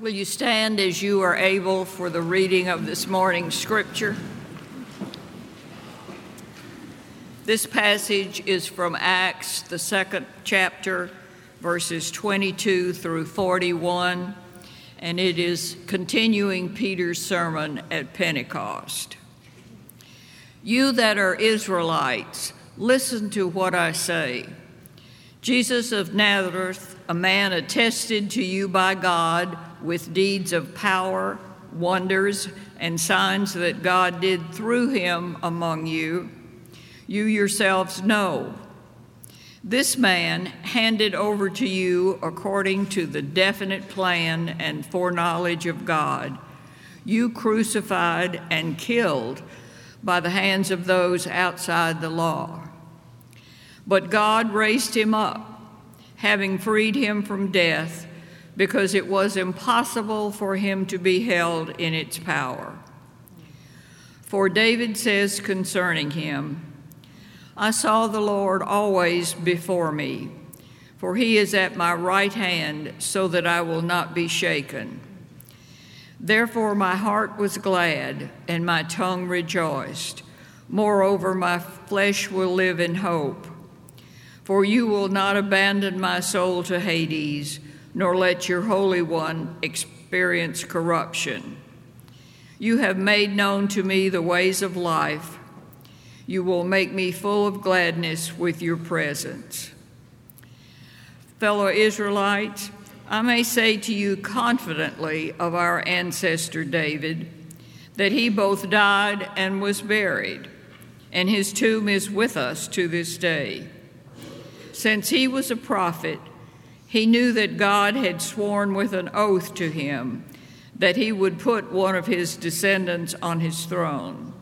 Will you stand as you are able for the reading of this morning's scripture? This passage is from Acts, the second chapter, verses 22 through 41, and it is continuing Peter's sermon at Pentecost. You that are Israelites, listen to what I say. Jesus of Nazareth, a man attested to you by God with deeds of power, wonders, and signs that God did through him among you, you yourselves know. This man handed over to you according to the definite plan and foreknowledge of God, you crucified and killed by the hands of those outside the law. But God raised him up, having freed him from death because it was impossible for him to be held in its power. For David says concerning him, I saw the Lord always before me, for he is at my right hand, so that I will not be shaken. Therefore my heart was glad, and my tongue rejoiced. Moreover, my flesh will live in hope. For you will not abandon my soul to Hades nor let your Holy One experience corruption. You have made known to me the ways of life. You will make me full of gladness with your presence. Fellow Israelites, I may say to you confidently of our ancestor David that he both died and was buried, and his tomb is with us to this day. Since he was a prophet, he knew that God had sworn with an oath to him that he would put one of his descendants on his throne.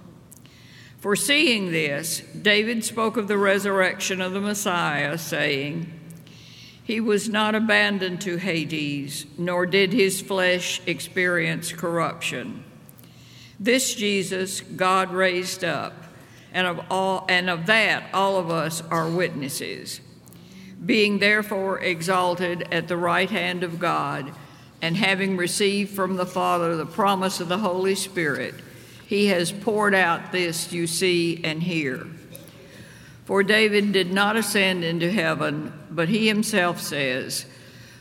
Foreseeing this, David spoke of the resurrection of the Messiah, saying, He was not abandoned to Hades, nor did his flesh experience corruption. This Jesus God raised up, and of, all, and of that all of us are witnesses being therefore exalted at the right hand of God, and having received from the Father the promise of the Holy Spirit, he has poured out this you see and hear. For David did not ascend into heaven, but he himself says,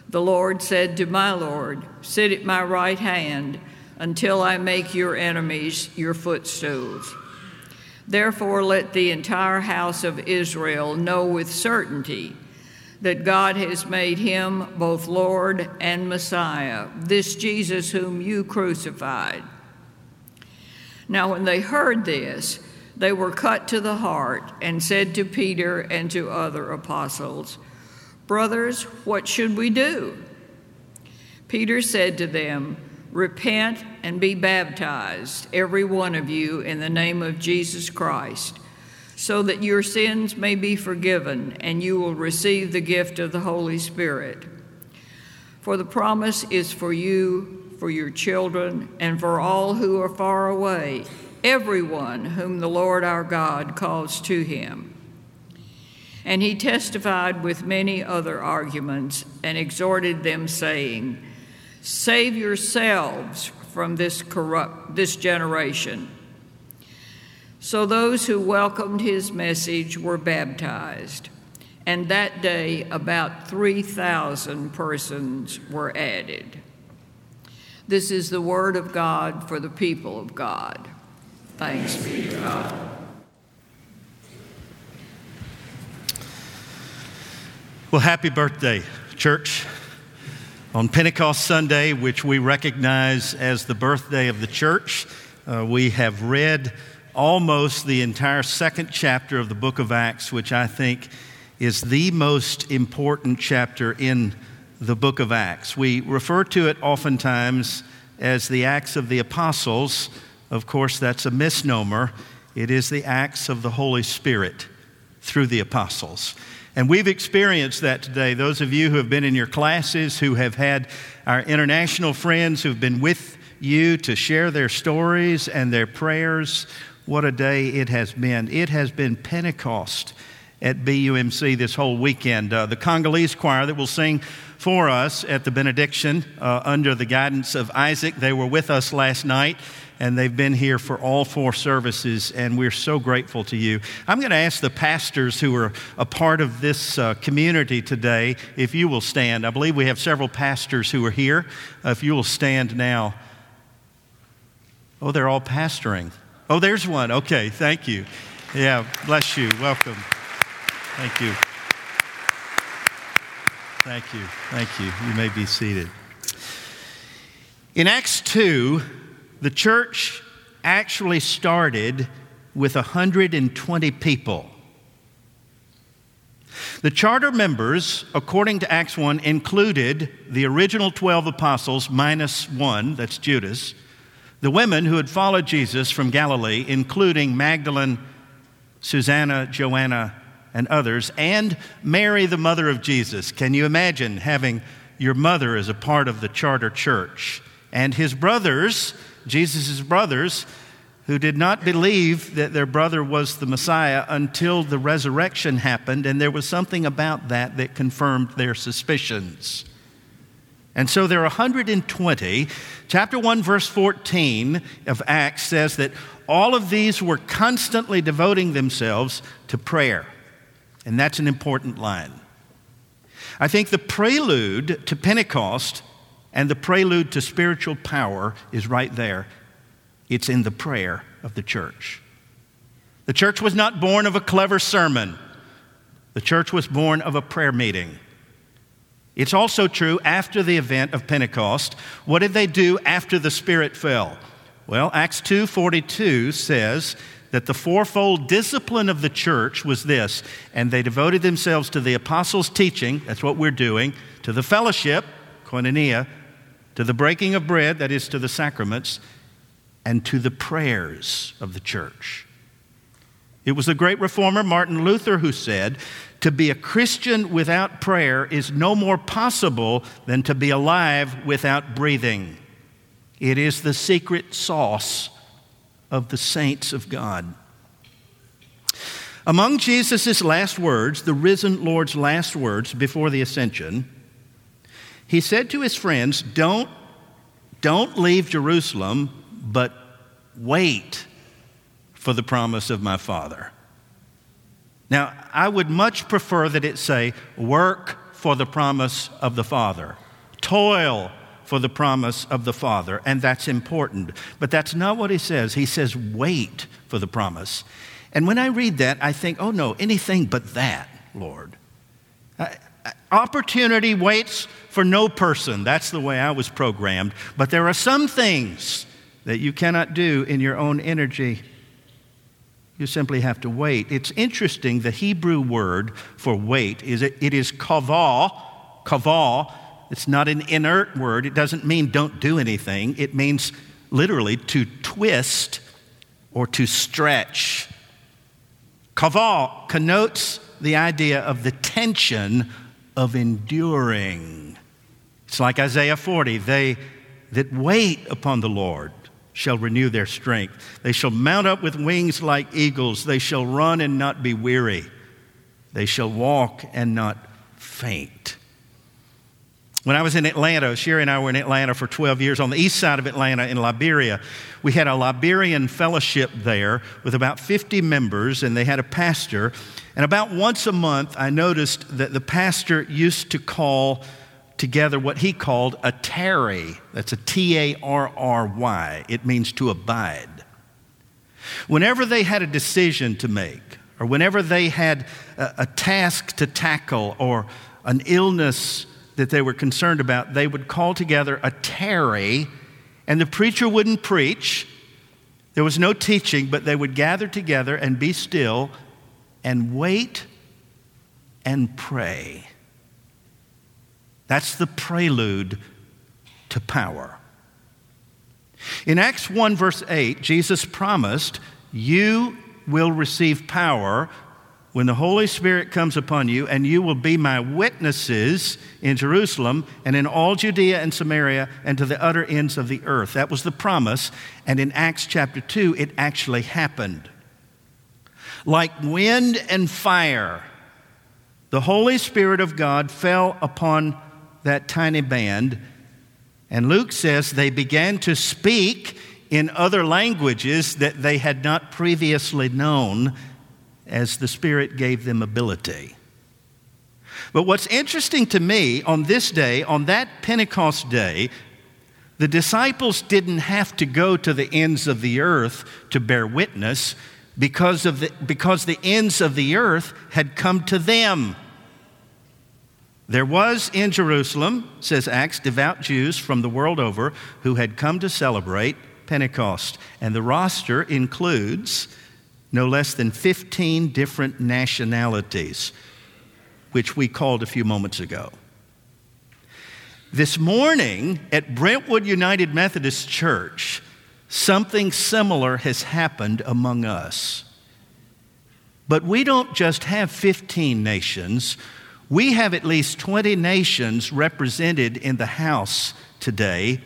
The Lord said to my Lord, Sit at my right hand until I make your enemies your footstools. Therefore, let the entire house of Israel know with certainty that God has made him both Lord and Messiah, this Jesus whom you crucified. Now, when they heard this, they were cut to the heart and said to Peter and to other apostles, Brothers, what should we do? Peter said to them, Repent and be baptized, every one of you, in the name of Jesus Christ so that your sins may be forgiven and you will receive the gift of the Holy Spirit. For the promise is for you, for your children, and for all who are far away, everyone whom the Lord our God calls to him. And he testified with many other arguments and exhorted them, saying, Save yourselves from this corrupt this generation. So those who welcomed his message were baptized, and that day about 3,000 persons were added. This is the word of God for the people of God. Thanks be to God. Well, happy birthday, church. On Pentecost Sunday, which we recognize as the birthday of the church, uh, we have read almost the entire second chapter of the book of Acts, which I think is the most important chapter in the book of Acts. We refer to it oftentimes as the Acts of the Apostles. Of course, that's a misnomer. It is the Acts of the Holy Spirit through the apostles. And we've experienced that today. Those of you who have been in your classes, who have had our international friends who've been with you to share their stories and their prayers, what a day it has been. It has been Pentecost at BUMC this whole weekend. Uh, the Congolese choir that will sing for us at the benediction uh, under the guidance of Isaac. They were with us last night and they've been here for all four services, and we're so grateful to you. I'm going to ask the pastors who are a part of this uh, community today if you will stand. I believe we have several pastors who are here. Uh, if you will stand now. Oh, they're all pastoring. Oh, there's one. Okay, thank you. Yeah, bless you. Welcome. Thank you. Thank you. Thank you. You may be seated. In Acts 2, the church actually started with 120 people. The charter members, according to Acts 1, included the original 12 apostles minus one, that's Judas, the women who had followed Jesus from Galilee, including Magdalene, Susanna, Joanna, and others, and Mary, the mother of Jesus. Can you imagine having your mother as a part of the charter church? And his brothers, Jesus' brothers, who did not believe that their brother was the Messiah until the resurrection happened, and there was something about that that confirmed their suspicions. And so there are 120. Chapter 1, verse 14 of Acts says that all of these were constantly devoting themselves to prayer. And that's an important line. I think the prelude to Pentecost and the prelude to spiritual power is right there. It's in the prayer of the church. The church was not born of a clever sermon, the church was born of a prayer meeting. It's also true after the event of Pentecost. What did they do after the Spirit fell? Well, Acts 2:42 says that the fourfold discipline of the church was this, and they devoted themselves to the apostles' teaching, that's what we're doing, to the fellowship, koinonia, to the breaking of bread, that is, to the sacraments, and to the prayers of the church. It was the great reformer Martin Luther who said, To be a Christian without prayer is no more possible than to be alive without breathing. It is the secret sauce of the saints of God. Among Jesus' last words, the risen Lord's last words before the ascension, he said to his friends, Don't, don't leave Jerusalem, but wait for the promise of my Father. Now, I would much prefer that it say, Work for the promise of the Father, toil for the promise of the Father, and that's important. But that's not what he says. He says, wait for the promise. And when I read that, I think, oh no, anything but that, Lord. Uh, opportunity waits for no person. That's the way I was programmed. But there are some things that you cannot do in your own energy. You simply have to wait. It's interesting, the Hebrew word for wait is it, it is kavah, kavah, it's not an inert word. It doesn't mean don't do anything. It means literally to twist or to stretch. Kavah connotes the idea of the tension of enduring. It's like Isaiah 40 they that wait upon the Lord shall renew their strength. They shall mount up with wings like eagles. They shall run and not be weary. They shall walk and not faint. When I was in Atlanta, Sherry and I were in Atlanta for 12 years on the east side of Atlanta in Liberia. We had a Liberian fellowship there with about 50 members, and they had a pastor. And about once a month, I noticed that the pastor used to call together what he called a tarry. That's a T A R R Y. It means to abide. Whenever they had a decision to make, or whenever they had a, a task to tackle, or an illness that they were concerned about, they would call together a tarry, and the preacher wouldn't preach. There was no teaching, but they would gather together and be still and wait and pray. That's the prelude to power. In Acts 1, verse 8, Jesus promised, You will receive power when the Holy Spirit comes upon you, and you will be my witnesses in Jerusalem and in all Judea and Samaria and to the utter ends of the earth. That was the promise. And in Acts chapter 2, it actually happened. Like wind and fire, the Holy Spirit of God fell upon that tiny band. And Luke says they began to speak in other languages that they had not previously known as the Spirit gave them ability. But what's interesting to me on this day, on that Pentecost day, the disciples didn't have to go to the ends of the earth to bear witness because, of the, because the ends of the earth had come to them. There was in Jerusalem, says Acts, devout Jews from the world over who had come to celebrate Pentecost. And the roster includes no less than 15 different nationalities, which we called a few moments ago. This morning at Brentwood United Methodist Church, something similar has happened among us. But we don't just have 15 nations, we have at least 20 nations represented in the house today.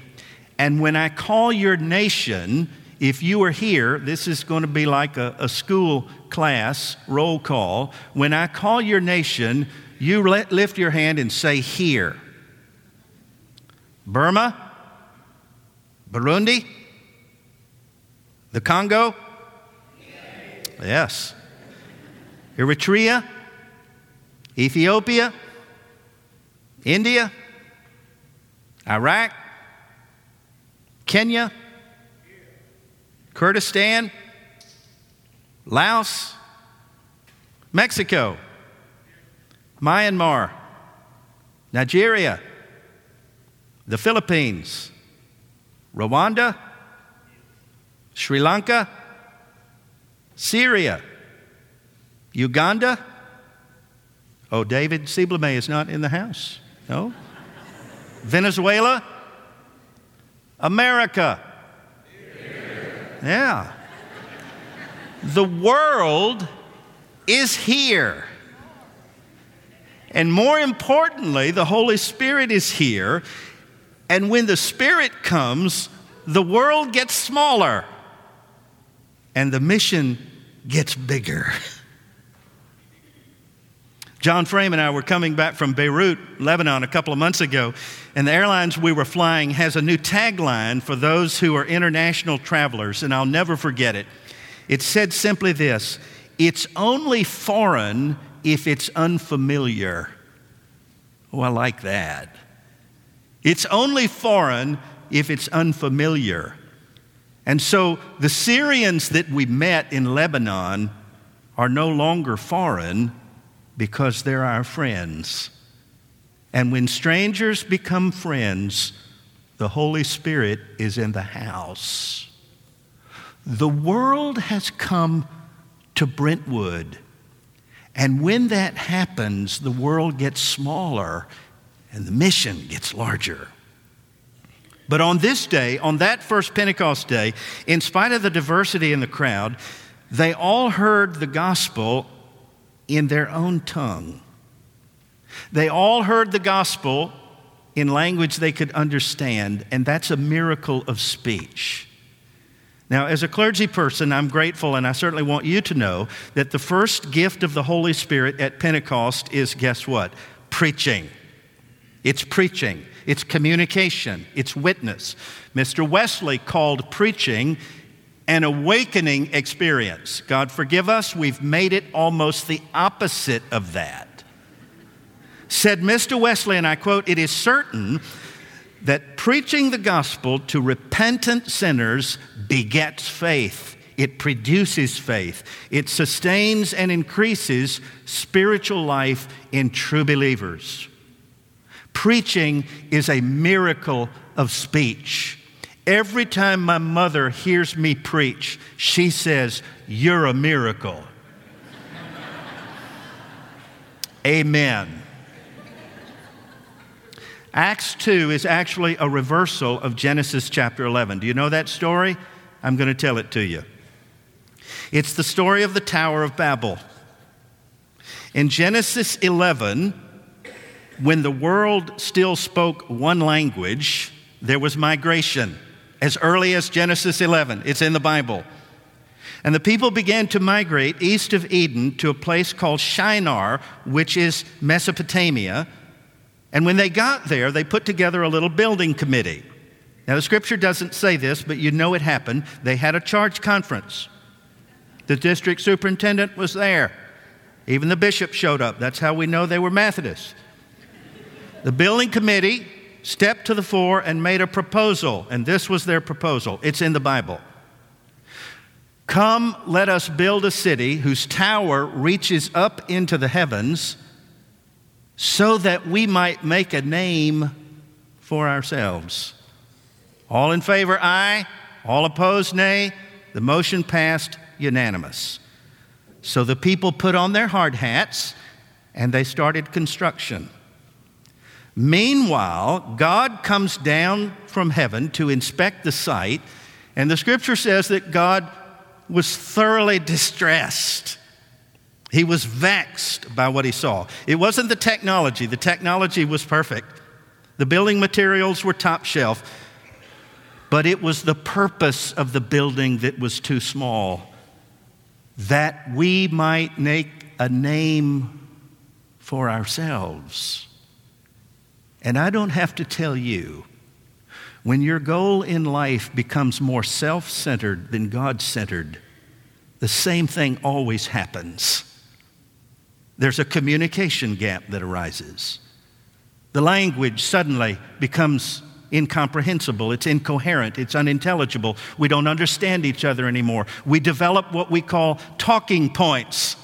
And when I call your nation, if you are here, this is going to be like a, a school class roll call. When I call your nation, you let, lift your hand and say, Here. Burma? Burundi? The Congo? Yes. Eritrea? Ethiopia? India? Iraq? Kenya? Kurdistan? Laos? Mexico? Myanmar? Nigeria? The Philippines? Rwanda? Sri Lanka? Syria? Uganda? Oh, David Siebleme is not in the house. No? Venezuela? America? Yeah. The world is here. And more importantly, the Holy Spirit is here. And when the Spirit comes, the world gets smaller and the mission gets bigger. John Frame and I were coming back from Beirut, Lebanon, a couple of months ago, and the airlines we were flying has a new tagline for those who are international travelers, and I'll never forget it. It said simply this It's only foreign if it's unfamiliar. Oh, I like that. It's only foreign if it's unfamiliar. And so the Syrians that we met in Lebanon are no longer foreign because they're our friends. And when strangers become friends, the Holy Spirit is in the house. The world has come to Brentwood. And when that happens, the world gets smaller and the mission gets larger. But on this day, on that first Pentecost day, in spite of the diversity in the crowd, they all heard the gospel in their own tongue. They all heard the gospel in language they could understand, and that's a miracle of speech. Now, as a clergy person, I'm grateful, and I certainly want you to know that the first gift of the Holy Spirit at Pentecost is guess what? Preaching. It's preaching, it's communication, it's witness. Mr. Wesley called preaching an awakening experience. God forgive us, we've made it almost the opposite of that. Said Mr. Wesley, and I quote, It is certain that preaching the gospel to repentant sinners begets faith. It produces faith. It sustains and increases spiritual life in true believers. Preaching is a miracle of speech. Every time my mother hears me preach, she says, You're a miracle. Amen. Acts 2 is actually a reversal of Genesis chapter 11. Do you know that story? I'm going to tell it to you. It's the story of the Tower of Babel. In Genesis 11, when the world still spoke one language, there was migration as early as Genesis 11. It's in the Bible. And the people began to migrate east of Eden to a place called Shinar, which is Mesopotamia. And when they got there, they put together a little building committee. Now, the scripture doesn't say this, but you know it happened. They had a charge conference. The district superintendent was there. Even the bishop showed up. That's how we know they were Methodists. The building committee stepped to the fore and made a proposal, and this was their proposal. It's in the Bible. Come, let us build a city whose tower reaches up into the heavens so that we might make a name for ourselves. All in favor, aye. All opposed, nay. The motion passed unanimous. So the people put on their hard hats and they started construction. Meanwhile, God comes down from heaven to inspect the site, and the scripture says that God was thoroughly distressed. He was vexed by what he saw. It wasn't the technology, the technology was perfect. The building materials were top shelf, but it was the purpose of the building that was too small that we might make a name for ourselves. And I don't have to tell you, when your goal in life becomes more self centered than God centered, the same thing always happens. There's a communication gap that arises. The language suddenly becomes incomprehensible, it's incoherent, it's unintelligible. We don't understand each other anymore. We develop what we call talking points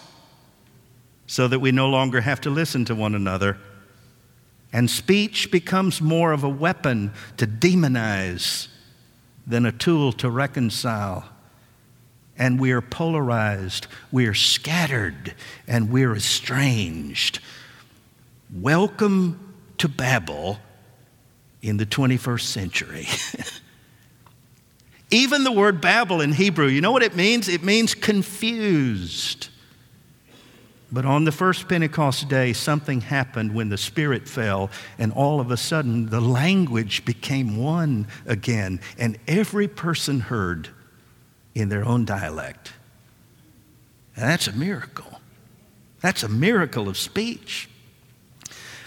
so that we no longer have to listen to one another. And speech becomes more of a weapon to demonize than a tool to reconcile. And we are polarized, we are scattered, and we're estranged. Welcome to Babel in the 21st century. Even the word Babel in Hebrew, you know what it means? It means confused. But on the first Pentecost day, something happened when the Spirit fell, and all of a sudden the language became one again, and every person heard in their own dialect. And that's a miracle. That's a miracle of speech.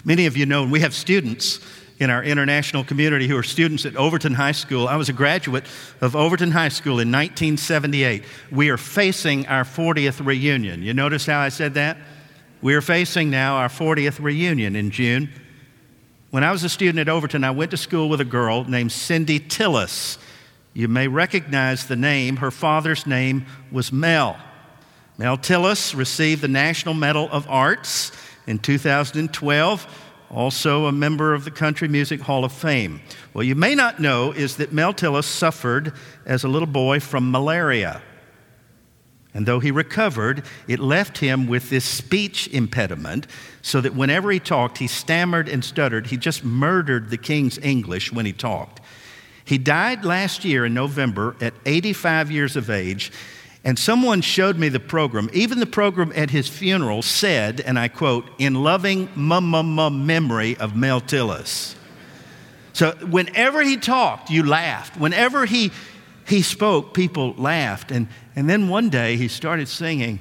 Many of you know and we have students in our international community who are students at Overton High School. I was a graduate of Overton High School in 1978. We are facing our 40th reunion. You notice how I said that? We are facing now our 40th reunion in June. When I was a student at Overton, I went to school with a girl named Cindy Tillis. You may recognize the name. Her father's name was Mel. Mel Tillis received the National Medal of Arts in 2012 also a member of the Country Music Hall of Fame. What you may not know is that Mel Tillis suffered as a little boy from malaria. And though he recovered, it left him with this speech impediment so that whenever he talked, he stammered and stuttered. He just murdered the king's English when he talked. He died last year in November at 85 years of age. And someone showed me the program. Even the program at his funeral said, and I quote, in loving mum mum mum memory of Mel Tillis. So whenever he talked, you laughed. Whenever he, he spoke, people laughed. And, and then one day he started singing.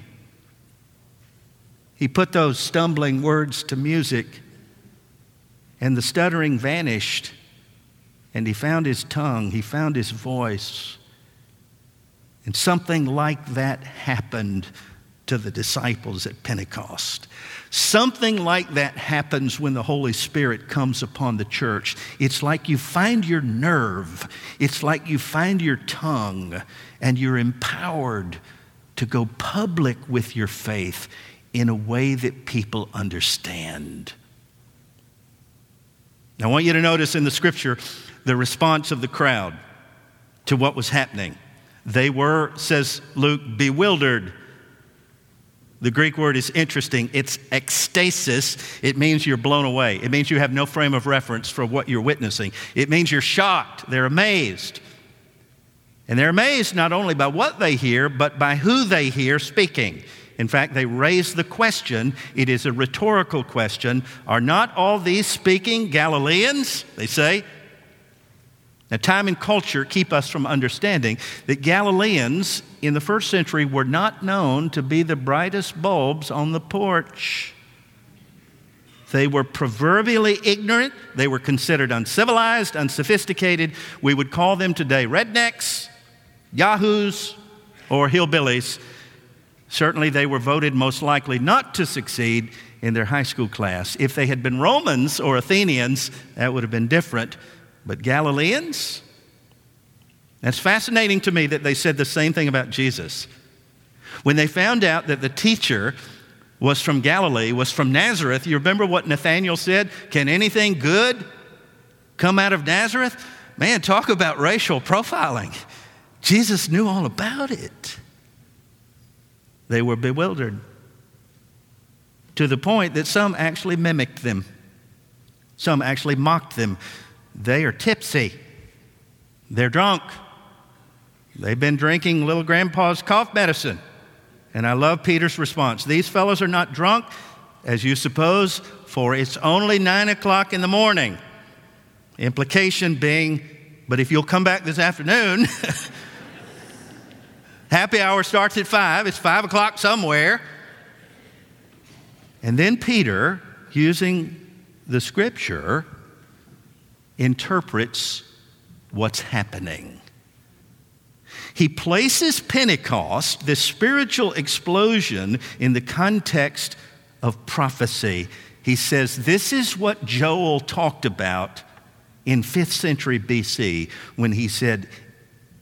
He put those stumbling words to music, and the stuttering vanished. And he found his tongue, he found his voice. And something like that happened to the disciples at Pentecost. Something like that happens when the Holy Spirit comes upon the church. It's like you find your nerve, it's like you find your tongue, and you're empowered to go public with your faith in a way that people understand. I want you to notice in the scripture the response of the crowd to what was happening. They were, says Luke, bewildered. The Greek word is interesting. It's ecstasis. It means you're blown away. It means you have no frame of reference for what you're witnessing. It means you're shocked. They're amazed. And they're amazed not only by what they hear, but by who they hear speaking. In fact, they raise the question, it is a rhetorical question Are not all these speaking Galileans? They say, now, time and culture keep us from understanding that Galileans in the first century were not known to be the brightest bulbs on the porch. They were proverbially ignorant. They were considered uncivilized, unsophisticated. We would call them today rednecks, yahoos, or hillbillies. Certainly, they were voted most likely not to succeed in their high school class. If they had been Romans or Athenians, that would have been different. But Galileans? That's fascinating to me that they said the same thing about Jesus. When they found out that the teacher was from Galilee, was from Nazareth, you remember what Nathanael said? Can anything good come out of Nazareth? Man, talk about racial profiling. Jesus knew all about it. They were bewildered to the point that some actually mimicked them, some actually mocked them. They are tipsy, they're drunk, they've been drinking little grandpa's cough medicine. And I love Peter's response. These fellows are not drunk, as you suppose, for it's only nine o'clock in the morning. Implication being, but if you'll come back this afternoon, happy hour starts at five, it's five o'clock somewhere. And then Peter, using the scripture, interprets what's happening. He places Pentecost, this spiritual explosion, in the context of prophecy. He says, This is what Joel talked about in 5th century BC when he said,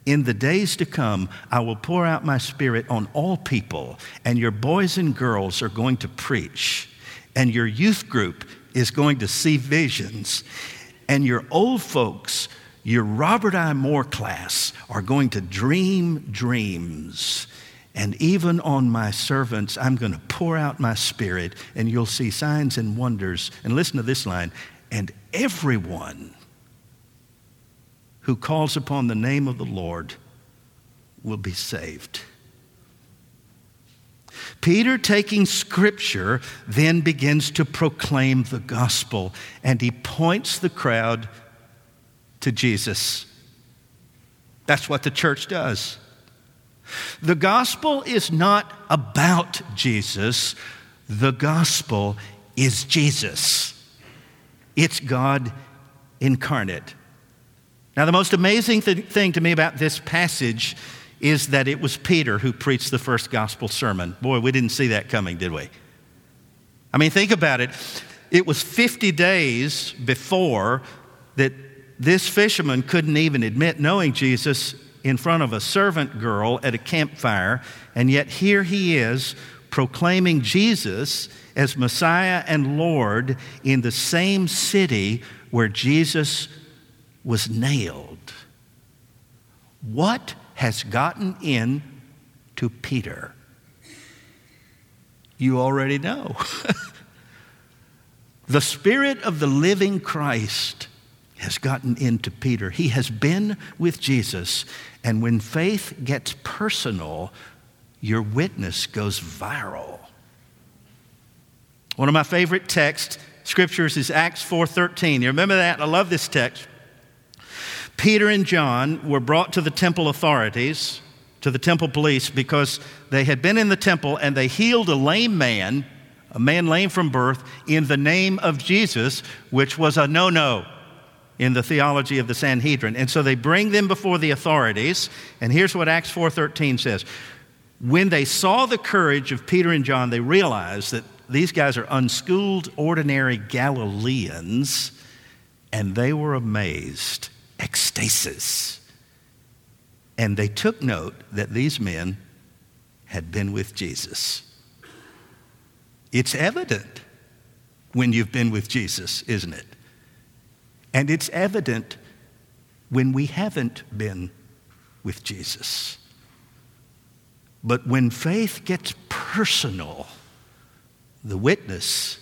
in the days to come, I will pour out my spirit on all people, and your boys and girls are going to preach, and your youth group is going to see visions, and your old folks your Robert I. Moore class are going to dream dreams. And even on my servants, I'm going to pour out my spirit, and you'll see signs and wonders. And listen to this line and everyone who calls upon the name of the Lord will be saved. Peter, taking scripture, then begins to proclaim the gospel, and he points the crowd to Jesus. That's what the church does. The gospel is not about Jesus, the gospel is Jesus. It's God incarnate. Now, the most amazing th- thing to me about this passage is that it was Peter who preached the first gospel sermon. Boy, we didn't see that coming, did we? I mean, think about it. It was 50 days before that this fisherman couldn't even admit knowing Jesus in front of a servant girl at a campfire, and yet here he is proclaiming Jesus as Messiah and Lord in the same city where Jesus was nailed. What has gotten in to Peter? You already know. the Spirit of the living Christ has gotten into Peter. He has been with Jesus. And when faith gets personal, your witness goes viral. One of my favorite text scriptures is Acts 4:13. You remember that? I love this text. Peter and John were brought to the temple authorities, to the temple police because they had been in the temple and they healed a lame man, a man lame from birth in the name of Jesus, which was a no-no in the theology of the Sanhedrin. And so they bring them before the authorities, and here's what Acts 4:13 says. When they saw the courage of Peter and John, they realized that these guys are unschooled, ordinary Galileans, and they were amazed, ecstasis. And they took note that these men had been with Jesus. It's evident when you've been with Jesus, isn't it? And it's evident when we haven't been with Jesus. But when faith gets personal, the witness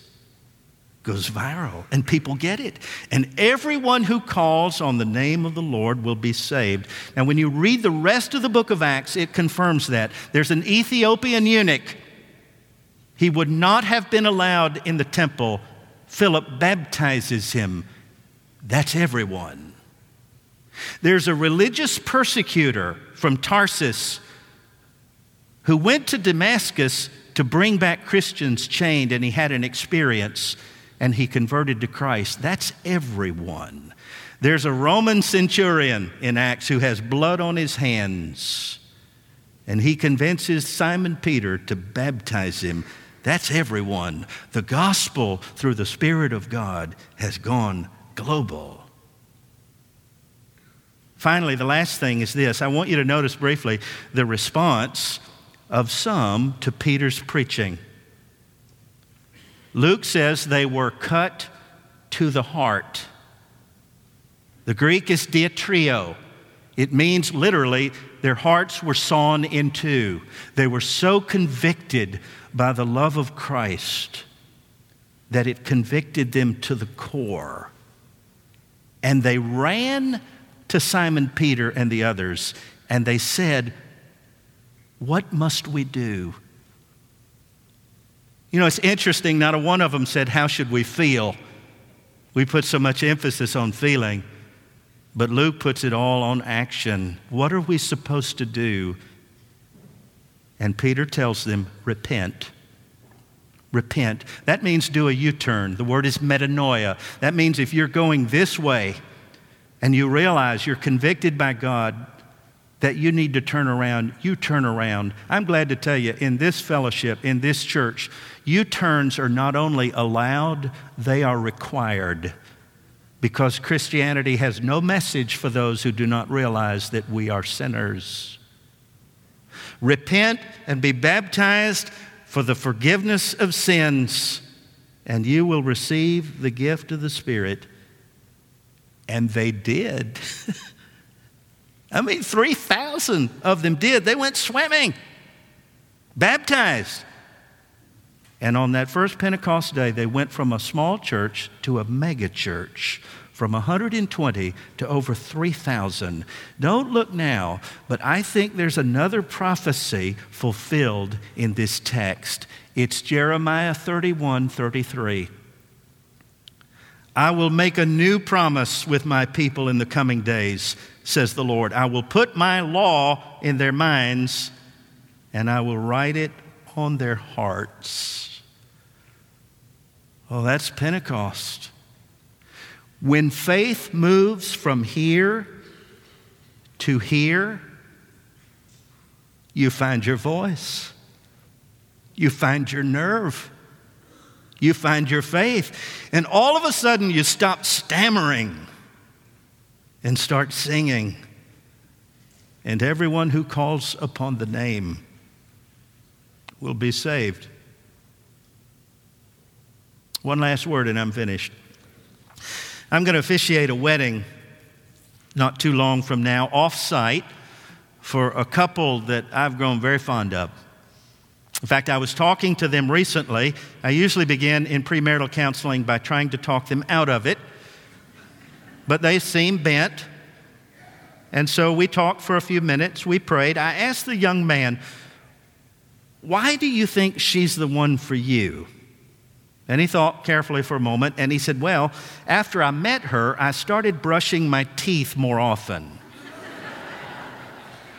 goes viral and people get it. And everyone who calls on the name of the Lord will be saved. Now, when you read the rest of the book of Acts, it confirms that. There's an Ethiopian eunuch. He would not have been allowed in the temple. Philip baptizes him that's everyone. There's a religious persecutor from Tarsus who went to Damascus to bring back Christians chained, and he had an experience. And he converted to Christ. That's everyone. There's a Roman centurion in Acts who has blood on his hands, and he convinces Simon Peter to baptize him. That's everyone. The gospel, through the Spirit of God, has gone global. Finally, the last thing is this I want you to notice briefly the response of some to Peter's preaching. Luke says they were cut to the heart. The Greek is diaprio. It means literally their hearts were sawn in two. They were so convicted by the love of Christ that it convicted them to the core. And they ran to Simon Peter and the others, and they said, What must we do? You know, it's interesting, not a one of them said, How should we feel? We put so much emphasis on feeling, but Luke puts it all on action. What are we supposed to do? And Peter tells them, Repent. Repent. That means do a U turn. The word is metanoia. That means if you're going this way, and you realize you're convicted by God that you need to turn around, you turn around. I'm glad to tell you, in this fellowship, in this church, U turns are not only allowed, they are required. Because Christianity has no message for those who do not realize that we are sinners. Repent and be baptized for the forgiveness of sins, and you will receive the gift of the Spirit and they did. I mean, 3,000 of them did. They went swimming, baptized. And on that first Pentecost day, they went from a small church to a mega church, from 120 to over 3,000. Don't look now, but I think there's another prophecy fulfilled in this text. It's Jeremiah 31 33. I will make a new promise with my people in the coming days, says the Lord. I will put my law in their minds and I will write it on their hearts. Oh, that's Pentecost. When faith moves from here to here, you find your voice, you find your nerve you find your faith. And all of a sudden, you stop stammering and start singing. And everyone who calls upon the name will be saved. One last word, and I'm finished. I'm going to officiate a wedding not too long from now, off site, for a couple that I've grown very fond of. In fact, I was talking to them recently. I usually begin in premarital counseling by trying to talk them out of it, but they seemed bent. And so we talked for a few minutes. We prayed. I asked the young man, Why do you think she's the one for you? And he thought carefully for a moment and he said, Well, after I met her, I started brushing my teeth more often.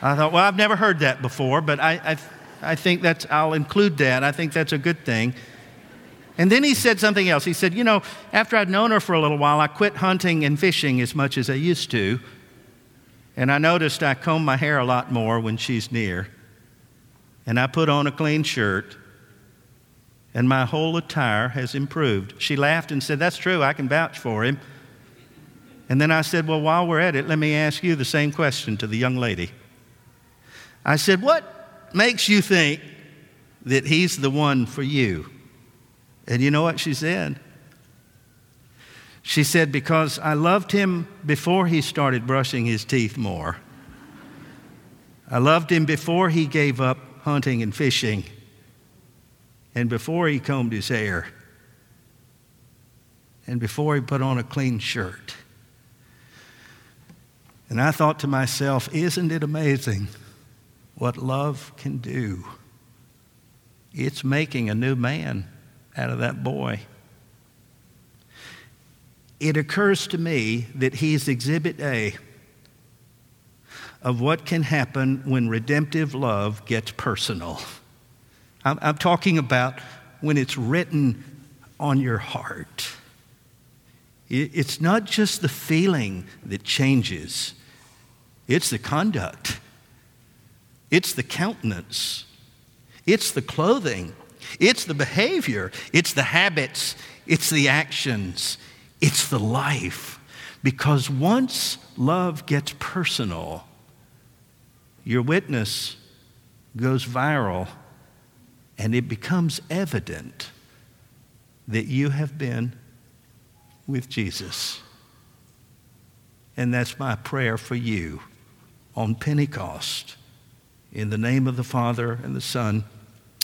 I thought, Well, I've never heard that before, but I, I I think that's, I'll include that. I think that's a good thing. And then he said something else. He said, You know, after I'd known her for a little while, I quit hunting and fishing as much as I used to. And I noticed I comb my hair a lot more when she's near. And I put on a clean shirt. And my whole attire has improved. She laughed and said, That's true. I can vouch for him. And then I said, Well, while we're at it, let me ask you the same question to the young lady. I said, What makes you think that he's the one for you? And you know what she said? She said, Because I loved him before he started brushing his teeth more. I loved him before he gave up hunting and fishing, and before he combed his hair, and before he put on a clean shirt. And I thought to myself, Isn't it amazing? what love can do. It's making a new man out of that boy. It occurs to me that he's exhibit A of what can happen when redemptive love gets personal. I'm, I'm talking about when it's written on your heart. It's not just the feeling that changes, it's the conduct, it's the countenance, it's the clothing, it's the behavior, it's the habits, it's the actions, it's the life. Because once love gets personal, your witness goes viral and it becomes evident that you have been with Jesus. And that's my prayer for you on Pentecost. In the name of the Father, and the Son,